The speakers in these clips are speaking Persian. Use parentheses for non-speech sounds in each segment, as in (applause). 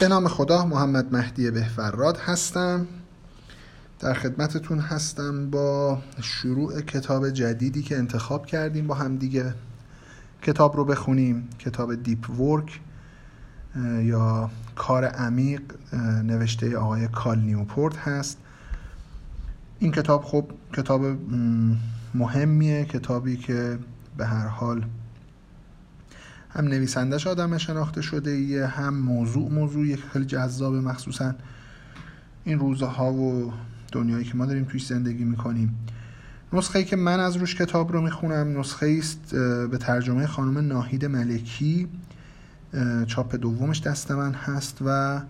به نام خدا محمد مهدی بهفراد هستم. در خدمتتون هستم با شروع کتاب جدیدی که انتخاب کردیم با هم دیگه. کتاب رو بخونیم کتاب دیپ ورک یا کار عمیق نوشته آقای کال نیوپورت هست. این کتاب خب کتاب مهمیه کتابی که به هر حال هم نویسندش آدم شناخته شده ایه هم موضوع موضوع خیلی جذاب مخصوصا این روزها و دنیایی که ما داریم توی زندگی می‌کنیم. نسخه ای که من از روش کتاب رو می‌خونم نسخه است به ترجمه خانم ناهید ملکی. چاپ دومش دست من هست و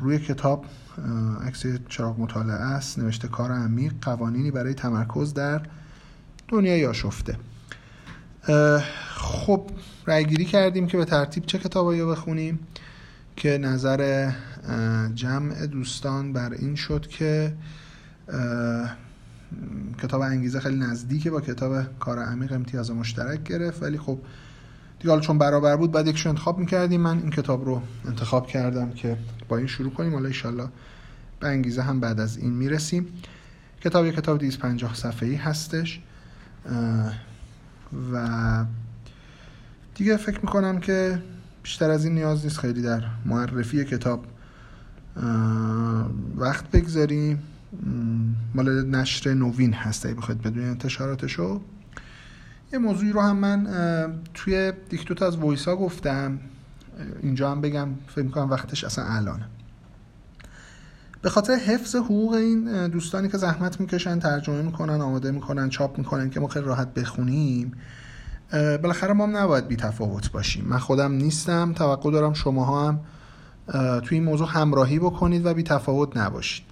روی کتاب عکس چراغ مطالعه است. نوشته کار عمیق قوانینی برای تمرکز در دنیای آشفته. خب رأیگیری کردیم که به ترتیب چه کتابایی رو بخونیم که نظر جمع دوستان بر این شد که کتاب انگیزه خیلی نزدیکه با کتاب کار عمیق امتیاز مشترک گرفت. ولی خب دیگه حالا چون برابر بود بعد یکشو انتخاب می‌کردیم. من این کتاب رو انتخاب کردم که با این شروع کنیم. حالا ایشالله به انگیزه هم بعد از این می‌رسیم. کتاب یک کتاب 250 صفحه ای هستش و دیگه فکر می‌کنم که بیشتر از این نیاز نیست خیلی در معرفی کتاب وقت بگذاریم. مال نشر نوین هست اگه بخواید بدون انتشاراتشو. یه موضوعی رو هم من توی دیکتوت از وایسا گفتم. اینجا هم بگم فکر می‌کنم وقتش اصلا الانه. به خاطر حفظ حقوق این دوستانی که زحمت می‌کشن ترجمه می‌کنن آماده می‌کنن چاپ می‌کنن که ما خیلی راحت بخونیم بالاخره ما هم نباید بی تفاوت باشیم. من خودم نیستم توقع دارم شما هم توی این موضوع همراهی بکنید و بی تفاوت نباشید.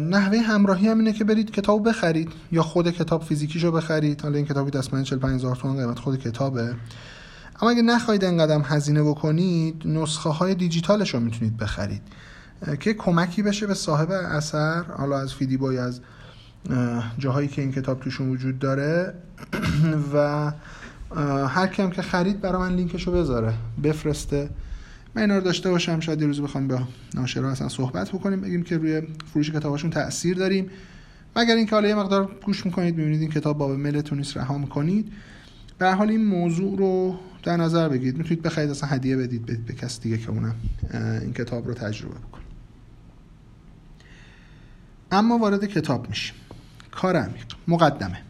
نحوه همراهی هم اینه که برید کتاب بخرید یا خود کتاب فیزیکیشو بخرید. حالا این کتابی دستمند 45 هزار تومان قیمت خود کتابه. اما اگه نخواهید انقدر هزینه بکنید نسخه های دیجیتالش رو می‌تونید بخرید. که کمکی بشه به صاحب اثر حالا از فیدیبای از جاهایی که این کتاب توشون وجود داره. (clears throat) و هر کم که خرید برای من لینکشو بذاره. بفرسته. من اینا رو داشته باشم. شاید یه روز بخوام با ناشرا اصلا صحبت بکنیم. بگیم که روی فروش کتاباشون تاثیر داریم. مگر اینکه حالا یه مقدار گوش می‌کنید می‌بینید این کتاب باب ملتون نیست رها می‌کنید. به حال این موضوع رو در نظر بگیرید. می‌تونید بخرید اصلا هدیه بدید به, به کس دیگه که اونم این کتاب رو تجربه بکنه. اما وارد کتاب میشیم. کار عمیق مقدمه.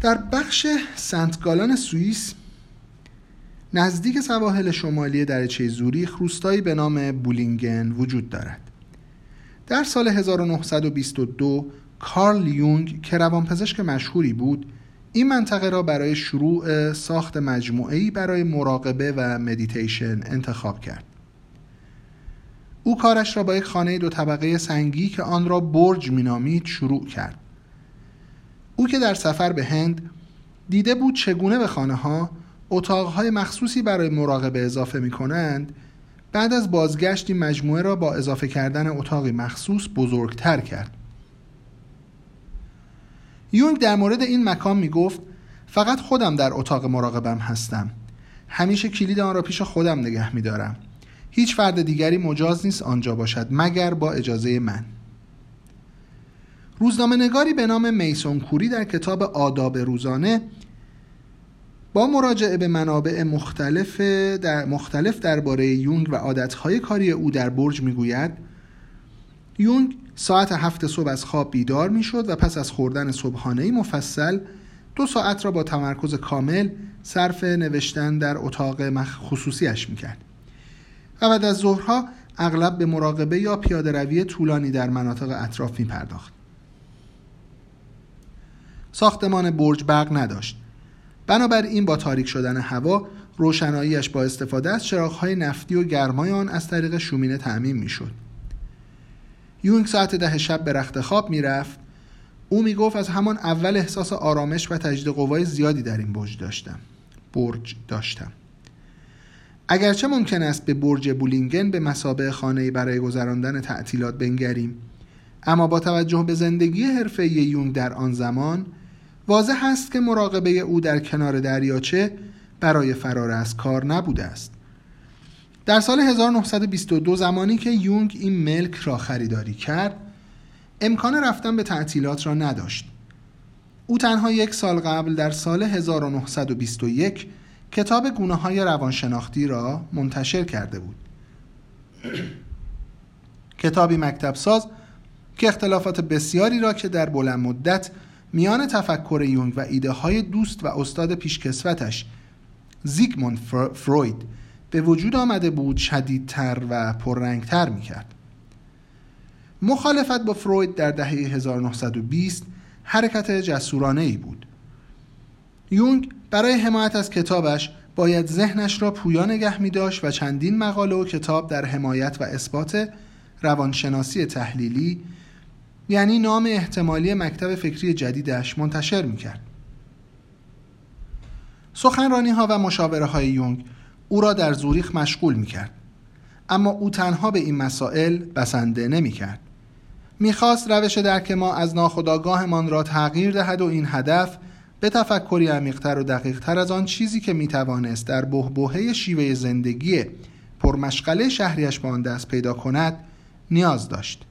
در بخش سنت گالان سوئیس نزدیک سواحل شمالی دریچه زوریخ روستایی به نام بولینگن وجود دارد. در سال 1922 کارل یونگ که روانپزشک مشهوری بود این منطقه را برای شروع ساخت مجموعه‌ای برای مراقبه و مدیتیشن انتخاب کرد. او کارش را با یک خانه دو طبقه سنگی که آن را برج مینامید شروع کرد. او که در سفر به هند دیده بود چگونه به خانه ها اتاقهای مخصوصی برای مراقبه اضافه می کنند بعد از بازگشت این مجموعه را با اضافه کردن اتاقی مخصوص بزرگتر کرد. یونگ در مورد این مکان می گفت فقط خودم در اتاق مراقبم هستم. همیشه کلید آن را پیش خودم نگه می دارم هیچ فرد دیگری مجاز نیست آنجا باشد مگر با اجازه من. روزنامه نگاری به نام میسون کوری در کتاب آداب روزانه با مراجعه به منابع مختلف در مختلف درباره یونگ و عادتهای کاری او در برج می‌گوید. یونگ ساعت هفت صبح از خواب بیدار می‌شد و پس از خوردن صبحانه مفصل دو ساعت را با تمرکز کامل صرف نوشتن در اتاق خصوصیش می‌کرد. و بعد از ظهرها اغلب به مراقبه یا پیاده روی طولانی در مناطق اطراف می پرداخت. ساختمان برج برق نداشت. بنابراین با تاریک شدن هوا روشناییش با استفاده از چراغهای نفتی و گرمای آن از طریق شومینه تعمین می‌شد. یونگ ساعت ده شب به رخت خواب می‌رفت او می‌گفت از همان اول احساس آرامش و تجدید قوای زیادی در این برج داشتم برج داشتم اگرچه ممکن است به برج بولینگن به مسابه خانه برای گذراندن تعطیلات بنگریم اما با توجه به زندگی حرفه یونگ در آن زمان واضح است که مراقبه او در کنار دریاچه برای فرار از کار نبوده است. در سال 1922 زمانی که یونگ این ملک را خریداری کرد امکان رفتن به تعطیلات را نداشت. او تنها یک سال قبل در سال 1921 کتاب گونه های روانشناختی را منتشر کرده بود. کتابی مکتب ساز که اختلافات بسیاری را که در بلند مدت میان تفکر یونگ و ایده های دوست و استاد پیشکسوتش زیگموند فروید به وجود آمده بود شدیدتر و پررنگتر می‌کرد. مخالفت با فروید در دهه 1920 حرکت جسورانه ای بود. یونگ برای حمایت از کتابش باید ذهنش را پویا نگه می داشت و چندین مقاله و کتاب در حمایت و اثبات روانشناسی تحلیلی یعنی نام احتمالی مکتب فکری جدیدش منتشر می کرد. سخنرانی ها و مشاوره های یونگ او را در زوریخ مشغول می کرد. اما او تنها به این مسائل بسنده نمی کرد. می‌خواست روش درک ما از ناخداگاهمان را تغییر دهد و این هدف به تفکری عمیقتر و دقیقتر از آن چیزی که می‌توانست در بهبهه شیوه زندگی پرمشغله شهریش به آن دست پیدا کند نیاز داشت.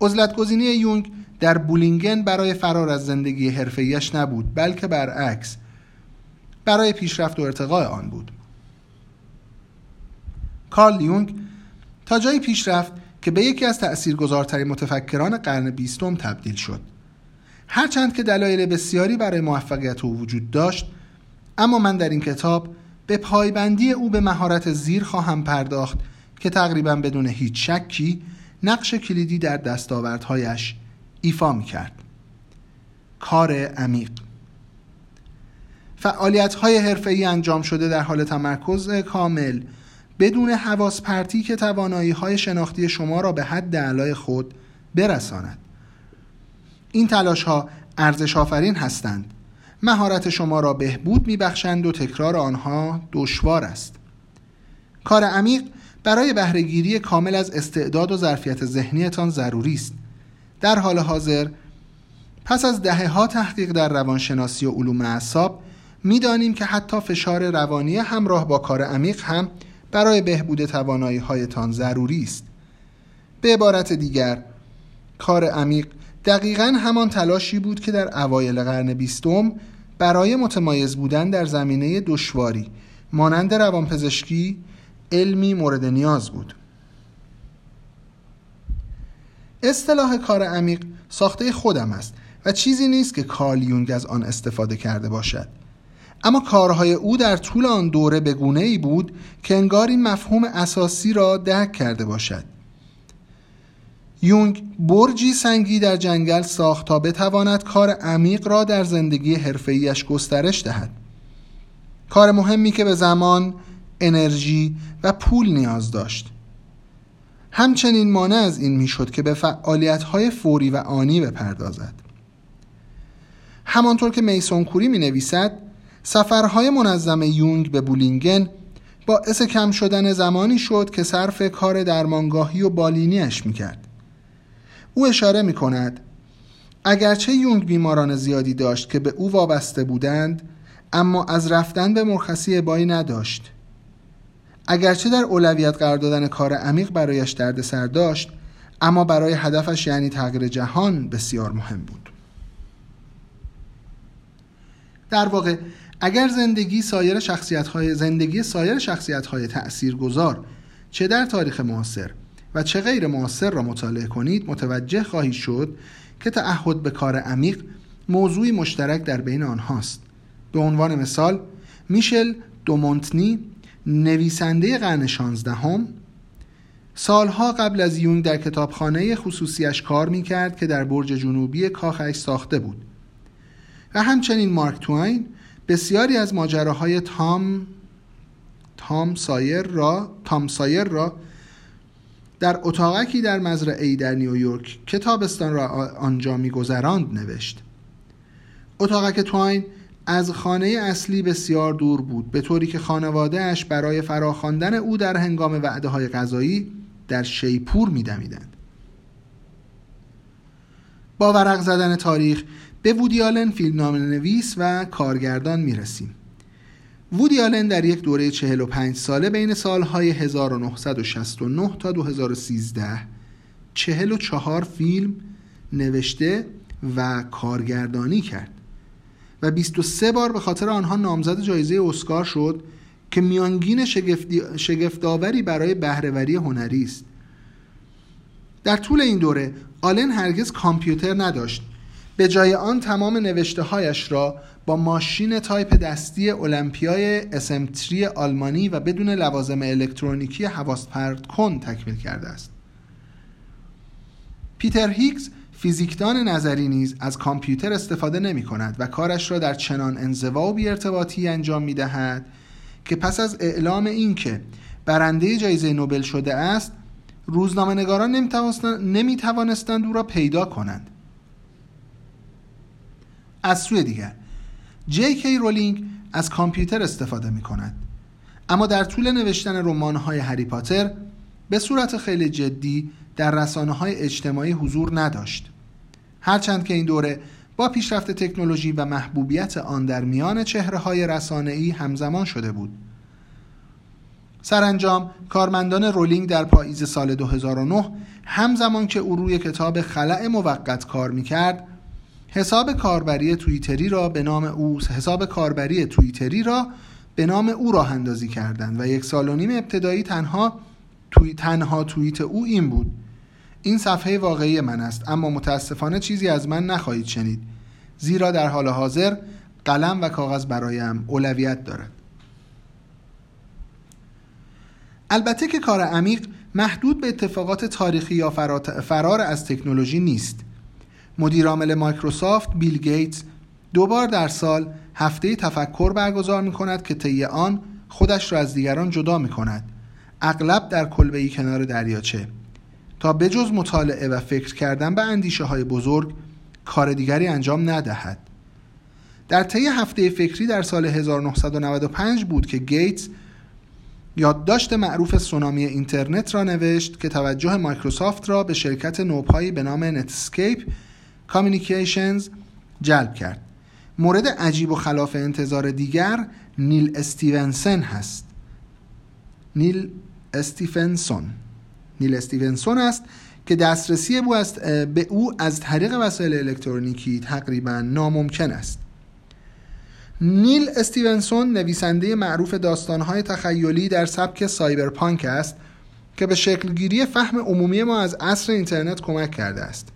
عزلتگزینی یونگ در بولینگن برای فرار از زندگی حرفه‌ایش نبود بلکه برعکس برای پیشرفت و ارتقاء آن بود. کارل یونگ تا جایی پیشرفت که به یکی از تأثیرگذارترین متفکران قرن بیستم تبدیل شد. هرچند که دلایل بسیاری برای موفقیت او وجود داشت اما من در این کتاب به پایبندی او به مهارت زیر خواهم پرداخت که تقریبا بدون هیچ شکی نقش کلیدی در دستاوردهایش ایفا می کرد کار عمیق. فعالیت های حرفه‌ای انجام شده در حال تمرکز کامل بدون حواس پرتی که توانایی های شناختی شما را به حد علای خود برساند. این تلاش ها ارزش آفرین هستند. مهارت شما را بهبود میبخشند و تکرار آنها دشوار است. کار عمیق برای بهرهگیری کامل از استعداد و ظرفیت ذهنیتان ضروری است. در حال حاضر پس از دهه ها تحقیق در روانشناسی و علوم اعصاب می‌دانیم که حتی فشار روانی همراه با کار عمیق هم برای بهبود توانایی هایتان ضروری است. به عبارت دیگر کار عمیق دقیقا همان تلاشی بود که در اوایل قرن بیستم برای متمایز بودن در زمینه دشواری مانند روانپزشکی علمی مورد نیاز بود. اصطلاح کار عمیق ساخته خودم است و چیزی نیست که کارل یونگ از آن استفاده کرده باشد. اما کارهای او در طول آن دوره به گونه ای بود که انگار این مفهوم اساسی را درک کرده باشد. یونگ برجی سنگی در جنگل ساخت تا بتواند کار عمیق را در زندگی حرفه‌ایش گسترش دهد. کار مهمی که به زمان انرژی و پول نیاز داشت. همچنین مانع از این می‌شد که به فعالیت‌های فوری و آنی بپردازد. همانطور که میسون کوری می نویسد سفرهای منظم یونگ به بولینگن باعث کم شدن زمانی شد که صرف کار درمانگاهی و بالینیش می‌کرد. او اشاره می کند اگرچه یونگ بیماران زیادی داشت که به او وابسته بودند اما از رفتن به مرخصی ابایی نداشت. اگرچه در اولویت قرار دادن کار عمیق برایش دردسر داشت اما برای هدفش یعنی تغییر جهان بسیار مهم بود. در واقع اگر زندگی سایر شخصیت های زندگی سایر شخصیت های تأثیر گذار چه در تاریخ معاصر و چه غیر معاصر را مطالعه کنید متوجه خواهید شد که تعهد به کار عمیق موضوعی مشترک در بین آنهاست. به عنوان مثال میشل دومونتنی نویسنده قرن شانزدهم سالها قبل از یونگ در کتابخانه خصوصیش کار می کرد که در برج جنوبی کاخش ساخته بود. و همچنین مارک توین بسیاری از ماجراهای تام تام سایر را تام سایر را در اتاقکی در مزرعه در نیویورک که تابستان را آنجا میگذراند نوشت. اتاقک تواین از خانه اصلی بسیار دور بود به طوری که خانوادهش برای فراخواندن او در هنگام وعده های غذایی در شیپور میدمیدند. با ورق زدن تاریخ به وودیالن فیلمنامه نویس و کارگردان می رسیم وودی آلن در یک دوره 45 ساله بین سالهای 1969 تا 2013 44 فیلم نوشته و کارگردانی کرد و 23 بار به خاطر آنها نامزد جایزه اسکار شد که میانگین شگفتآوری برای بهرهوری هنری است. در طول این دوره آلن هرگز کامپیوتر نداشت. به جای آن تمام نوشته هایش را با ماشین تایپ دستی Olympia ی SM3 آلمانی و بدون لوازم الکترونیکی حواس پرت کن تکمیل کرده است. پیتر هیگز فیزیکدان نظری نیز از کامپیوتر استفاده نمی کند و کارش را در چنان انزوا و ارتباطی انجام می دهد که پس از اعلام اینکه برنده جایزه نوبل شده است روزنامه نگاران نمی توانستند او را پیدا کنند. از سوی دیگر. جی کی رولینگ از کامپیوتر استفاده می کند اما در طول نوشتن رمان‌های هری پاتر به صورت خیلی جدی در رسانه های اجتماعی حضور نداشت. هرچند که این دوره با پیشرفت تکنولوژی و محبوبیت آن در میان چهره های ای همزمان شده بود. سرانجام کارمندان رولینگ در پاییز سال 2009 همزمان که او روی کتاب خلع موقت کار می‌کرد حساب کاربری توییتری را به نام او حساب کاربری توییتری را به نام او راه اندازی کردند و یک سال و نیم ابتدایی تنها توی تنها توییت او این بود. این صفحه واقعی من است اما متاسفانه چیزی از من نخواهید شنید. زیرا در حال حاضر قلم و کاغذ برایم اولویت دارد. البته که کار عمیق محدود به اتفاقات تاریخی یا فرار از تکنولوژی نیست. مدیرعامل مایکروسافت بیل گیتس دو بار در سال هفته تفکر برگزار می کند که طی آن خودش را از دیگران جدا می کند اغلب در کلبه کنار دریاچه. تا بجز مطالعه و فکر کردن به اندیشه های بزرگ کار دیگری انجام ندهد. در طی هفته فکری در سال 1995 بود که گیتس یادداشت معروف سونامی اینترنت را نوشت که توجه مایکروسافت را به شرکت نوپایی به نام Netscape Communications جلب کرد. مورد عجیب و خلاف انتظار دیگر نیل استیونسن هست. نیل استیفنسون نیل استیونسون است که دسترسی به او از طریق وسایل الکترونیکی تقریبا ناممکن است. نیل استیونسون نویسنده معروف داستانهای تخیلی در سبک سایبرپانک است که به شکلگیری فهم عمومی ما از عصر اینترنت کمک کرده است.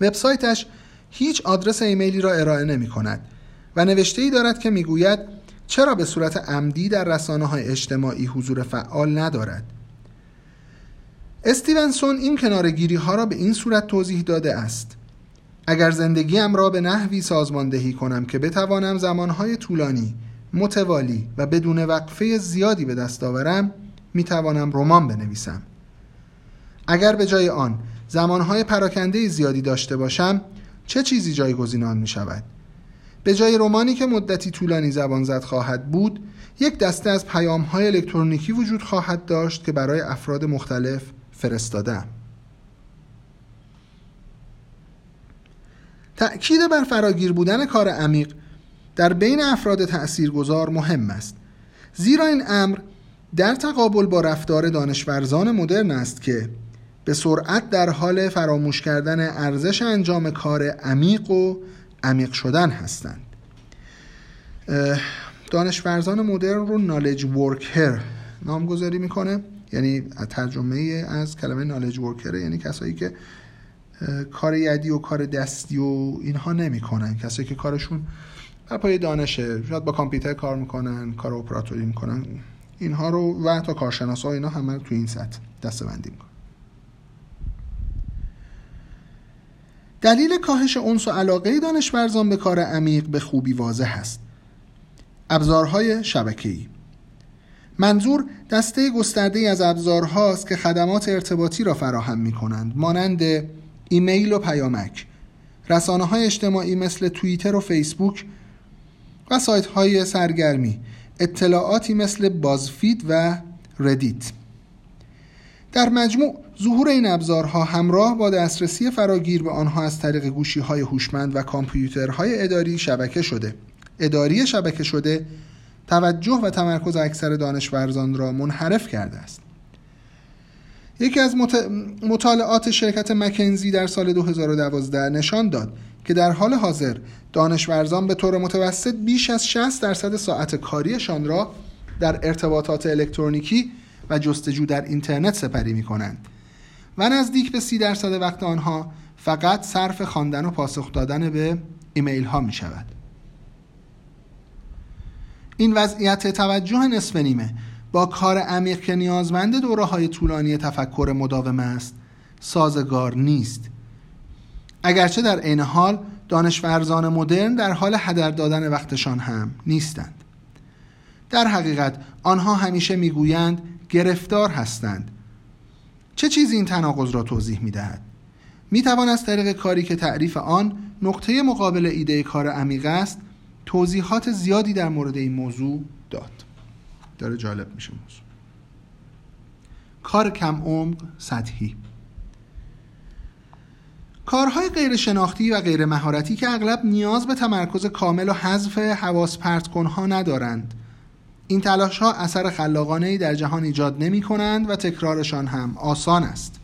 وبسایتش هیچ آدرس ایمیلی را ارائه نمی کند و نوشته ای دارد که می‌گوید چرا به صورت عمدی در رسانه های اجتماعی حضور فعال ندارد. استیونسون این کنارگیری ها را به این صورت توضیح داده است. اگر زندگیم را به نحوی سازماندهی کنم که بتوانم زمانهای طولانی متوالی و بدون وقفه زیادی به دست آورم می توانم رمان بنویسم. اگر به جای آن زمانهای پراکنده زیادی داشته باشم چه چیزی جایگزین آن می شود به جای رومانی که مدتی طولانی زبان زد خواهد بود یک دسته از پیام های الکترونیکی وجود خواهد داشت که برای افراد مختلف فرستادم تأکید بر فراگیر بودن کار عمیق در بین افراد تأثیرگذار مهم است. زیرا این امر در تقابل با رفتار دانشورزان مدرن است که به سرعت در حال فراموش کردن ارزش انجام کار عمیق و عمیق شدن هستند. دانشورزان مدرن رو نالج ورکر نامگذاری می‌کنه. یعنی ترجمه از کلمه نالج ورکر یعنی کسایی که کار یدی و کار دستی و اینها نمی‌کنن. کسایی که کارشون بر پای دانشه. شاید با کامپیوتر کار می‌کنن کار اپراتوری می‌کنن. اینها رو و تا کارشناس ها اینا همه تو این سطح دسته بندی می‌کنن. دلیل کاهش اونس و علاقه دانشورزان به کار عمیق به خوبی واضح است. ابزارهای شبکه‌ای. منظور دسته گسترده از ابزارهاست که خدمات ارتباطی را فراهم می کنند مانند ایمیل و پیامک رسانه های اجتماعی مثل توییتر و فیسبوک و سایت های سرگرمی اطلاعاتی مثل بازفید و ردیت. در مجموع ظهور این ابزارها همراه با دسترسی فراگیر به آنها از طریق گوشی های هوشمند و کامپیوترهای اداری شبکه شده. اداری شبکه شده توجه و تمرکز اکثر دانشورزان را منحرف کرده است. یکی از مطالعات شرکت مکنزی در سال 2012 نشان داد که در حال حاضر دانشورزان به طور متوسط بیش از 60 درصد ساعت کاریشان را در ارتباطات الکترونیکی و جستجو در اینترنت سپری می کنند و نزدیک به 30 درصد وقت آنها فقط صرف خواندن و پاسخ دادن به ایمیل ها می شود این وضعیت توجه نصف نیمه با کار عمیق که نیازمند دوره های طولانی تفکر مداوم است سازگار نیست. اگرچه در عین حال دانشورزان مدرن در حال هدر دادن وقتشان هم نیستند. در حقیقت آنها همیشه می‌گویند گرفتار هستند. چه چیزی این تناقض را توضیح می دهد؟ می توان از طریق کاری که تعریف آن نقطه مقابل ایده کار عمیق است توضیحات زیادی در مورد این موضوع داد. داره جالب میشه موضوع. کار کم عمق سطحی. کارهای غیر شناختی و غیر مهارتی که اغلب نیاز به تمرکز کامل و حذف حواس پرت ندارند این تلاش ها اثر خلاقانه ای در جهان ایجاد نمی کنند و تکرارشان هم آسان است.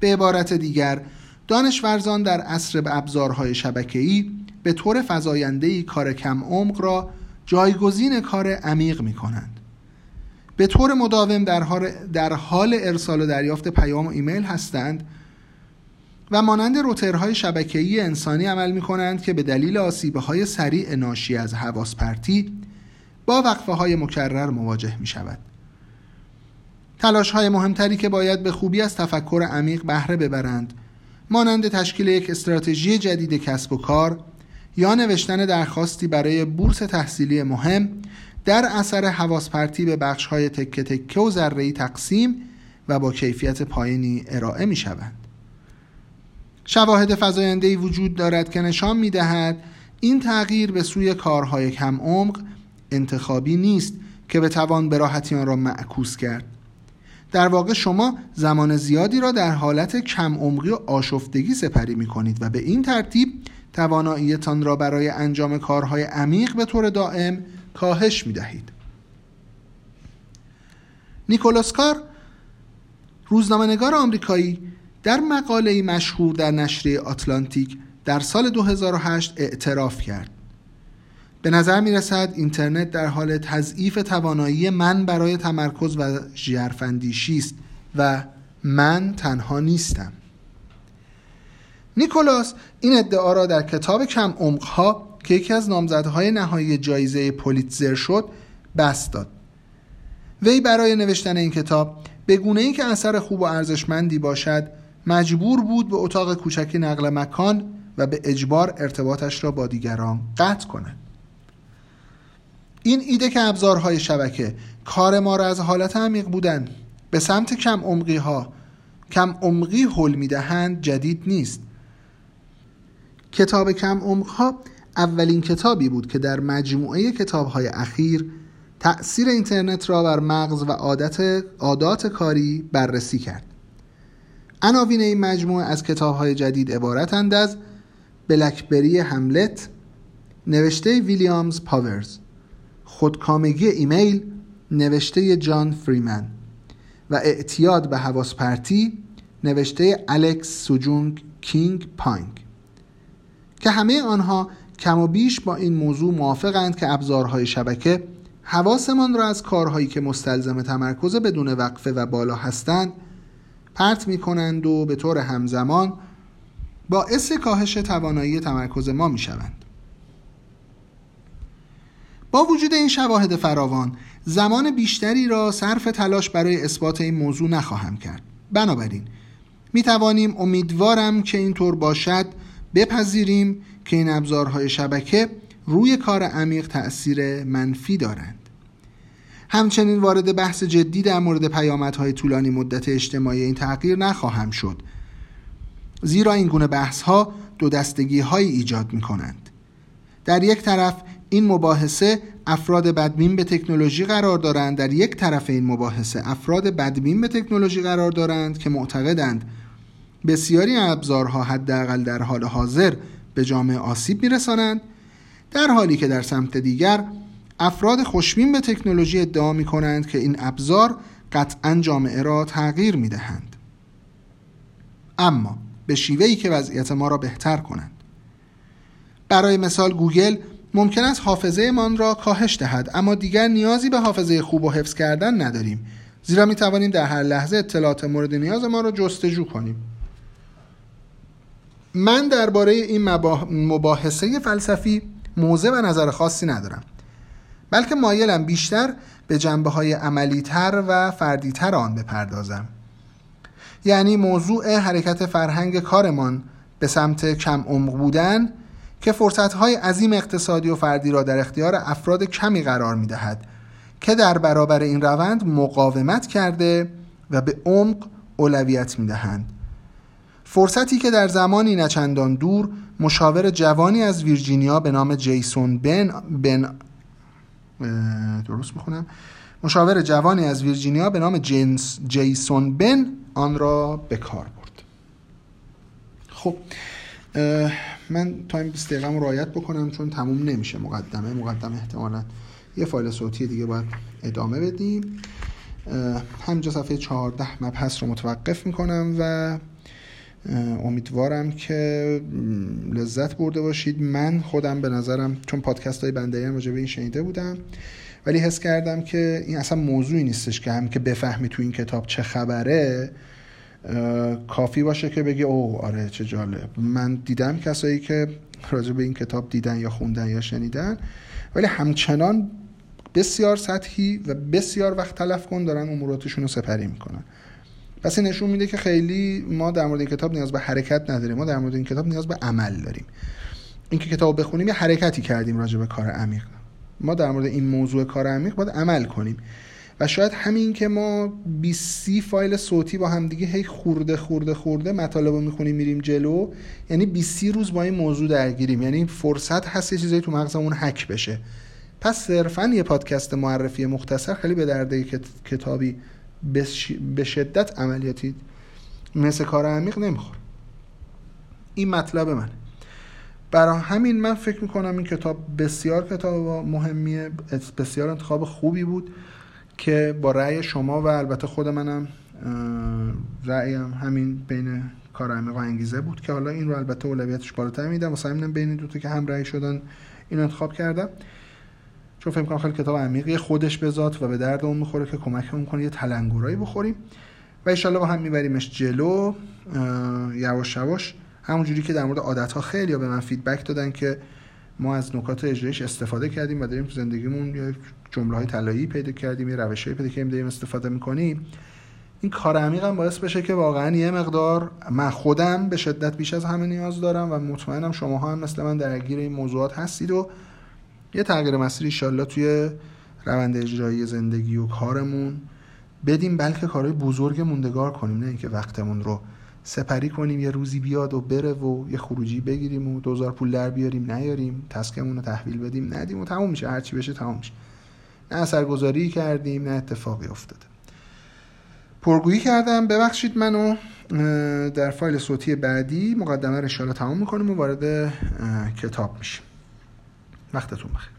به عبارت دیگر دانشورزان در عصر به ابزارهای شبکه‌ای به طور فزاینده‌ای کار کم عمق را جایگزین کار عمیق می کنند به طور مداوم در حال, ارسال و دریافت پیام و ایمیل هستند و مانند روترهای شبکه‌ای انسانی عمل می کنند که به دلیل آسیبه های سریع ناشی از حواس پرتی با وقفه های مکرر مواجه می شود تلاش های مهمتری که باید به خوبی از تفکر عمیق بهره ببرند مانند تشکیل یک استراتژی جدید کسب و کار یا نوشتن درخواستی برای بورس تحصیلی مهم در اثر حواس پرتی به بخش های تکه تکه و ذره تقسیم و با کیفیت پایینی ارائه می شوند. شواهد فزاینده‌ای وجود دارد که نشان می دهد این تغییر به سوی کارهای کم عمق انتخابی نیست که به توان به راحتی آن را معکوس کرد. در واقع شما زمان زیادی را در حالت کم عمقی و آشفتگی سپری می کنید و به این ترتیب تواناییتان را برای انجام کارهای عمیق به طور دائم کاهش می دهید. نیکولاس کار روزنامه‌نگار آمریکایی در مقاله مشهور در نشریه آتلانتیک در سال 2008 اعتراف کرد. به نظر می رسد اینترنت در حال تضعیف توانایی من برای تمرکز و ژرفاندیشی است و من تنها نیستم. نیکولاس این ادعا را در کتاب کم عمقها که یکی از نامزدهای نهایی جایزه پولیتزر شد بست داد. وی برای نوشتن این کتاب به گونه ای که اثر خوب و ارزشمندی باشد مجبور بود به اتاق کوچکی نقل مکان و به اجبار ارتباطش را با دیگران قطع کند. این ایده که ابزارهای شبکه کار ما را از حالت عمیق بودن به سمت کم عمقی ها کم عمقی حل می‌دهند جدید نیست. کتاب کم عمق ها اولین کتابی بود که در مجموعه کتاب های اخیر تأثیر اینترنت را بر مغز و عادت عادات کاری بررسی کرد. عناوین این مجموعه از کتاب های جدید عبارتند از بلکبری هملت نوشته ویلیامز پاورز خودکامگی ایمیل نوشته جان فریمن و اعتیاد به حواس پرتی نوشته الکس سوجونگ کینگ پانگ که همه آنها کم و بیش با این موضوع موافقند که ابزارهای شبکه حواسمان را از کارهایی که مستلزم تمرکز بدون وقفه و بالا هستند پرت می کنند و به طور همزمان باعث کاهش توانایی تمرکز ما می شوند. با وجود این شواهد فراوان زمان بیشتری را صرف تلاش برای اثبات این موضوع نخواهم کرد. بنابراین می توانیم امیدوارم که اینطور باشد بپذیریم که این ابزارهای شبکه روی کار عمیق تأثیر منفی دارند. همچنین وارد بحث جدی در مورد پیامدهای طولانی مدت اجتماعی این تغییر نخواهم شد زیرا این گونه بحث ها دو دستگی های ایجاد می کنند در یک طرف این مباحثه افراد بدبین به تکنولوژی قرار دارند در یک طرف این مباحثه افراد بدبین به تکنولوژی قرار دارند که معتقدند بسیاری ابزارها حداقل در حال حاضر به جامعه آسیب میرسانند در حالی که در سمت دیگر افراد خوشبین به تکنولوژی ادعا می کنند که این ابزار قطعا جامعه را تغییر می دهند. اما به شیوهی که وضعیت ما را بهتر کنند. برای مثال گوگل ممکن است حافظه من را کاهش دهد اما دیگر نیازی به حافظه خوب و حفظ کردن نداریم. زیرا می توانیم در هر لحظه اطلاعات مورد نیاز ما را جستجو کنیم. من درباره این مباحثه فلسفی موضع و نظر خاصی ندارم بلکه مایلم بیشتر به جنبه های عملیتر و فردیتر آن بپردازم. یعنی موضوع حرکت فرهنگ کارمان به سمت کم عمق بودن که فرصتهای عظیم اقتصادی و فردی را در اختیار افراد کمی قرار می دهد که در برابر این روند مقاومت کرده و به عمق اولویت می دهند. فرصتی که در زمانی نچندان دور مشاور جوانی از ویرجینیا به نام جیسون بن بن درست می‌خونم مشاور جوانی از ویرجینیا به نام جنس جیسون بن آن را به کار برد خب من تایم 20 دقیقه رو رعایت بکنم چون تموم نمیشه مقدمه. مقدمه احتمالا یه فایل صوتی دیگه باید ادامه بدیم. همینجا صفحه 14 مبحث رو متوقف می‌کنم و امیدوارم که لذت برده باشید. من خودم به نظرم چون پادکست های بنده هم به این شنیده بودم ولی حس کردم که این اصلا موضوعی نیستش که هم که بفهمی تو این کتاب چه خبره. کافی باشه که بگی او آره چه جالب. من دیدم کسایی که راجع به این کتاب دیدن یا خوندن یا شنیدن ولی همچنان بسیار سطحی و بسیار وقت تلف کن دارن اموراتشون رو سپری می‌کنن. پس این نشون میده که خیلی ما در مورد این کتاب نیاز به حرکت نداریم. ما در مورد این کتاب نیاز به عمل داریم. اینکه کتاب بخونیم یه حرکتی کردیم راجع به کار عمیق. ما در مورد این موضوع کار عمیق باید عمل کنیم. و شاید همین که ما 20 فایل صوتی با هم دیگه هی خورده خورده خورده مطالب رو می‌خونیم میریم جلو یعنی 20 روز با این موضوع درگیریم. یعنی فرصت هست یه چیزایی تو مغزمون حک بشه. پس صرفا یه پادکست معرفی مختصر خیلی به درده کتابی به شدت عملیاتی مثل کار عمیق نمی‌خوره. این مطلب منه. برای همین من فکر می‌کنم این کتاب بسیار کتاب مهمیه بسیار انتخاب خوبی بود. که با رأی شما و البته خود منم رأیم همین بین کار عمیق و انگیزه بود که حالا این رو البته اولویتش بالاتر میدم واسه همینم بین دو که هم رأی شدن این انتخاب کردم. چون فکر کنم خیلی کتاب عمیقی خودش به ذات و به درد اون می‌خوره که کمکمون کنه یه تلنگرایی بخوریم. و ان با هم میبریمش جلو یواش یواش. همونجوری که در مورد عادت ها خیلی به من فیدبک دادن که ما از نکات اجرایش استفاده کردیم و داریم تو زندگیمون یه جمله های طلایی پیدا کردیم یه روشهایی پیدا کردیم داریم استفاده می‌کنیم. این کار عمیق هم باعث بشه که واقعا یه مقدار من خودم به شدت بیش از همه نیاز دارم و مطمئنم شما هم مثل من درگیر این موضوعات هستید و یه تغییر مسیر ایشالله توی روند اجرایی زندگی و کارمون بدیم بلکه کارهای بزرگ موندگار کنیم نه اینکه وقتمون رو سپری کنیم یه روزی بیاد و بره و یه خروجی بگیریم و دوزار پول در بیاریم نیاریم تسکمون رو تحویل بدیم ندیم و تموم میشه هرچی بشه تموم میشه. نه اثرگذاری کردیم نه اتفاقی افتاده. پرگویی کردم ببخشید منو در فایل صوتی بعدی مقدمه رو تمام می‌کنیم و وارد کتاب میشیم. وقتتون بخیر.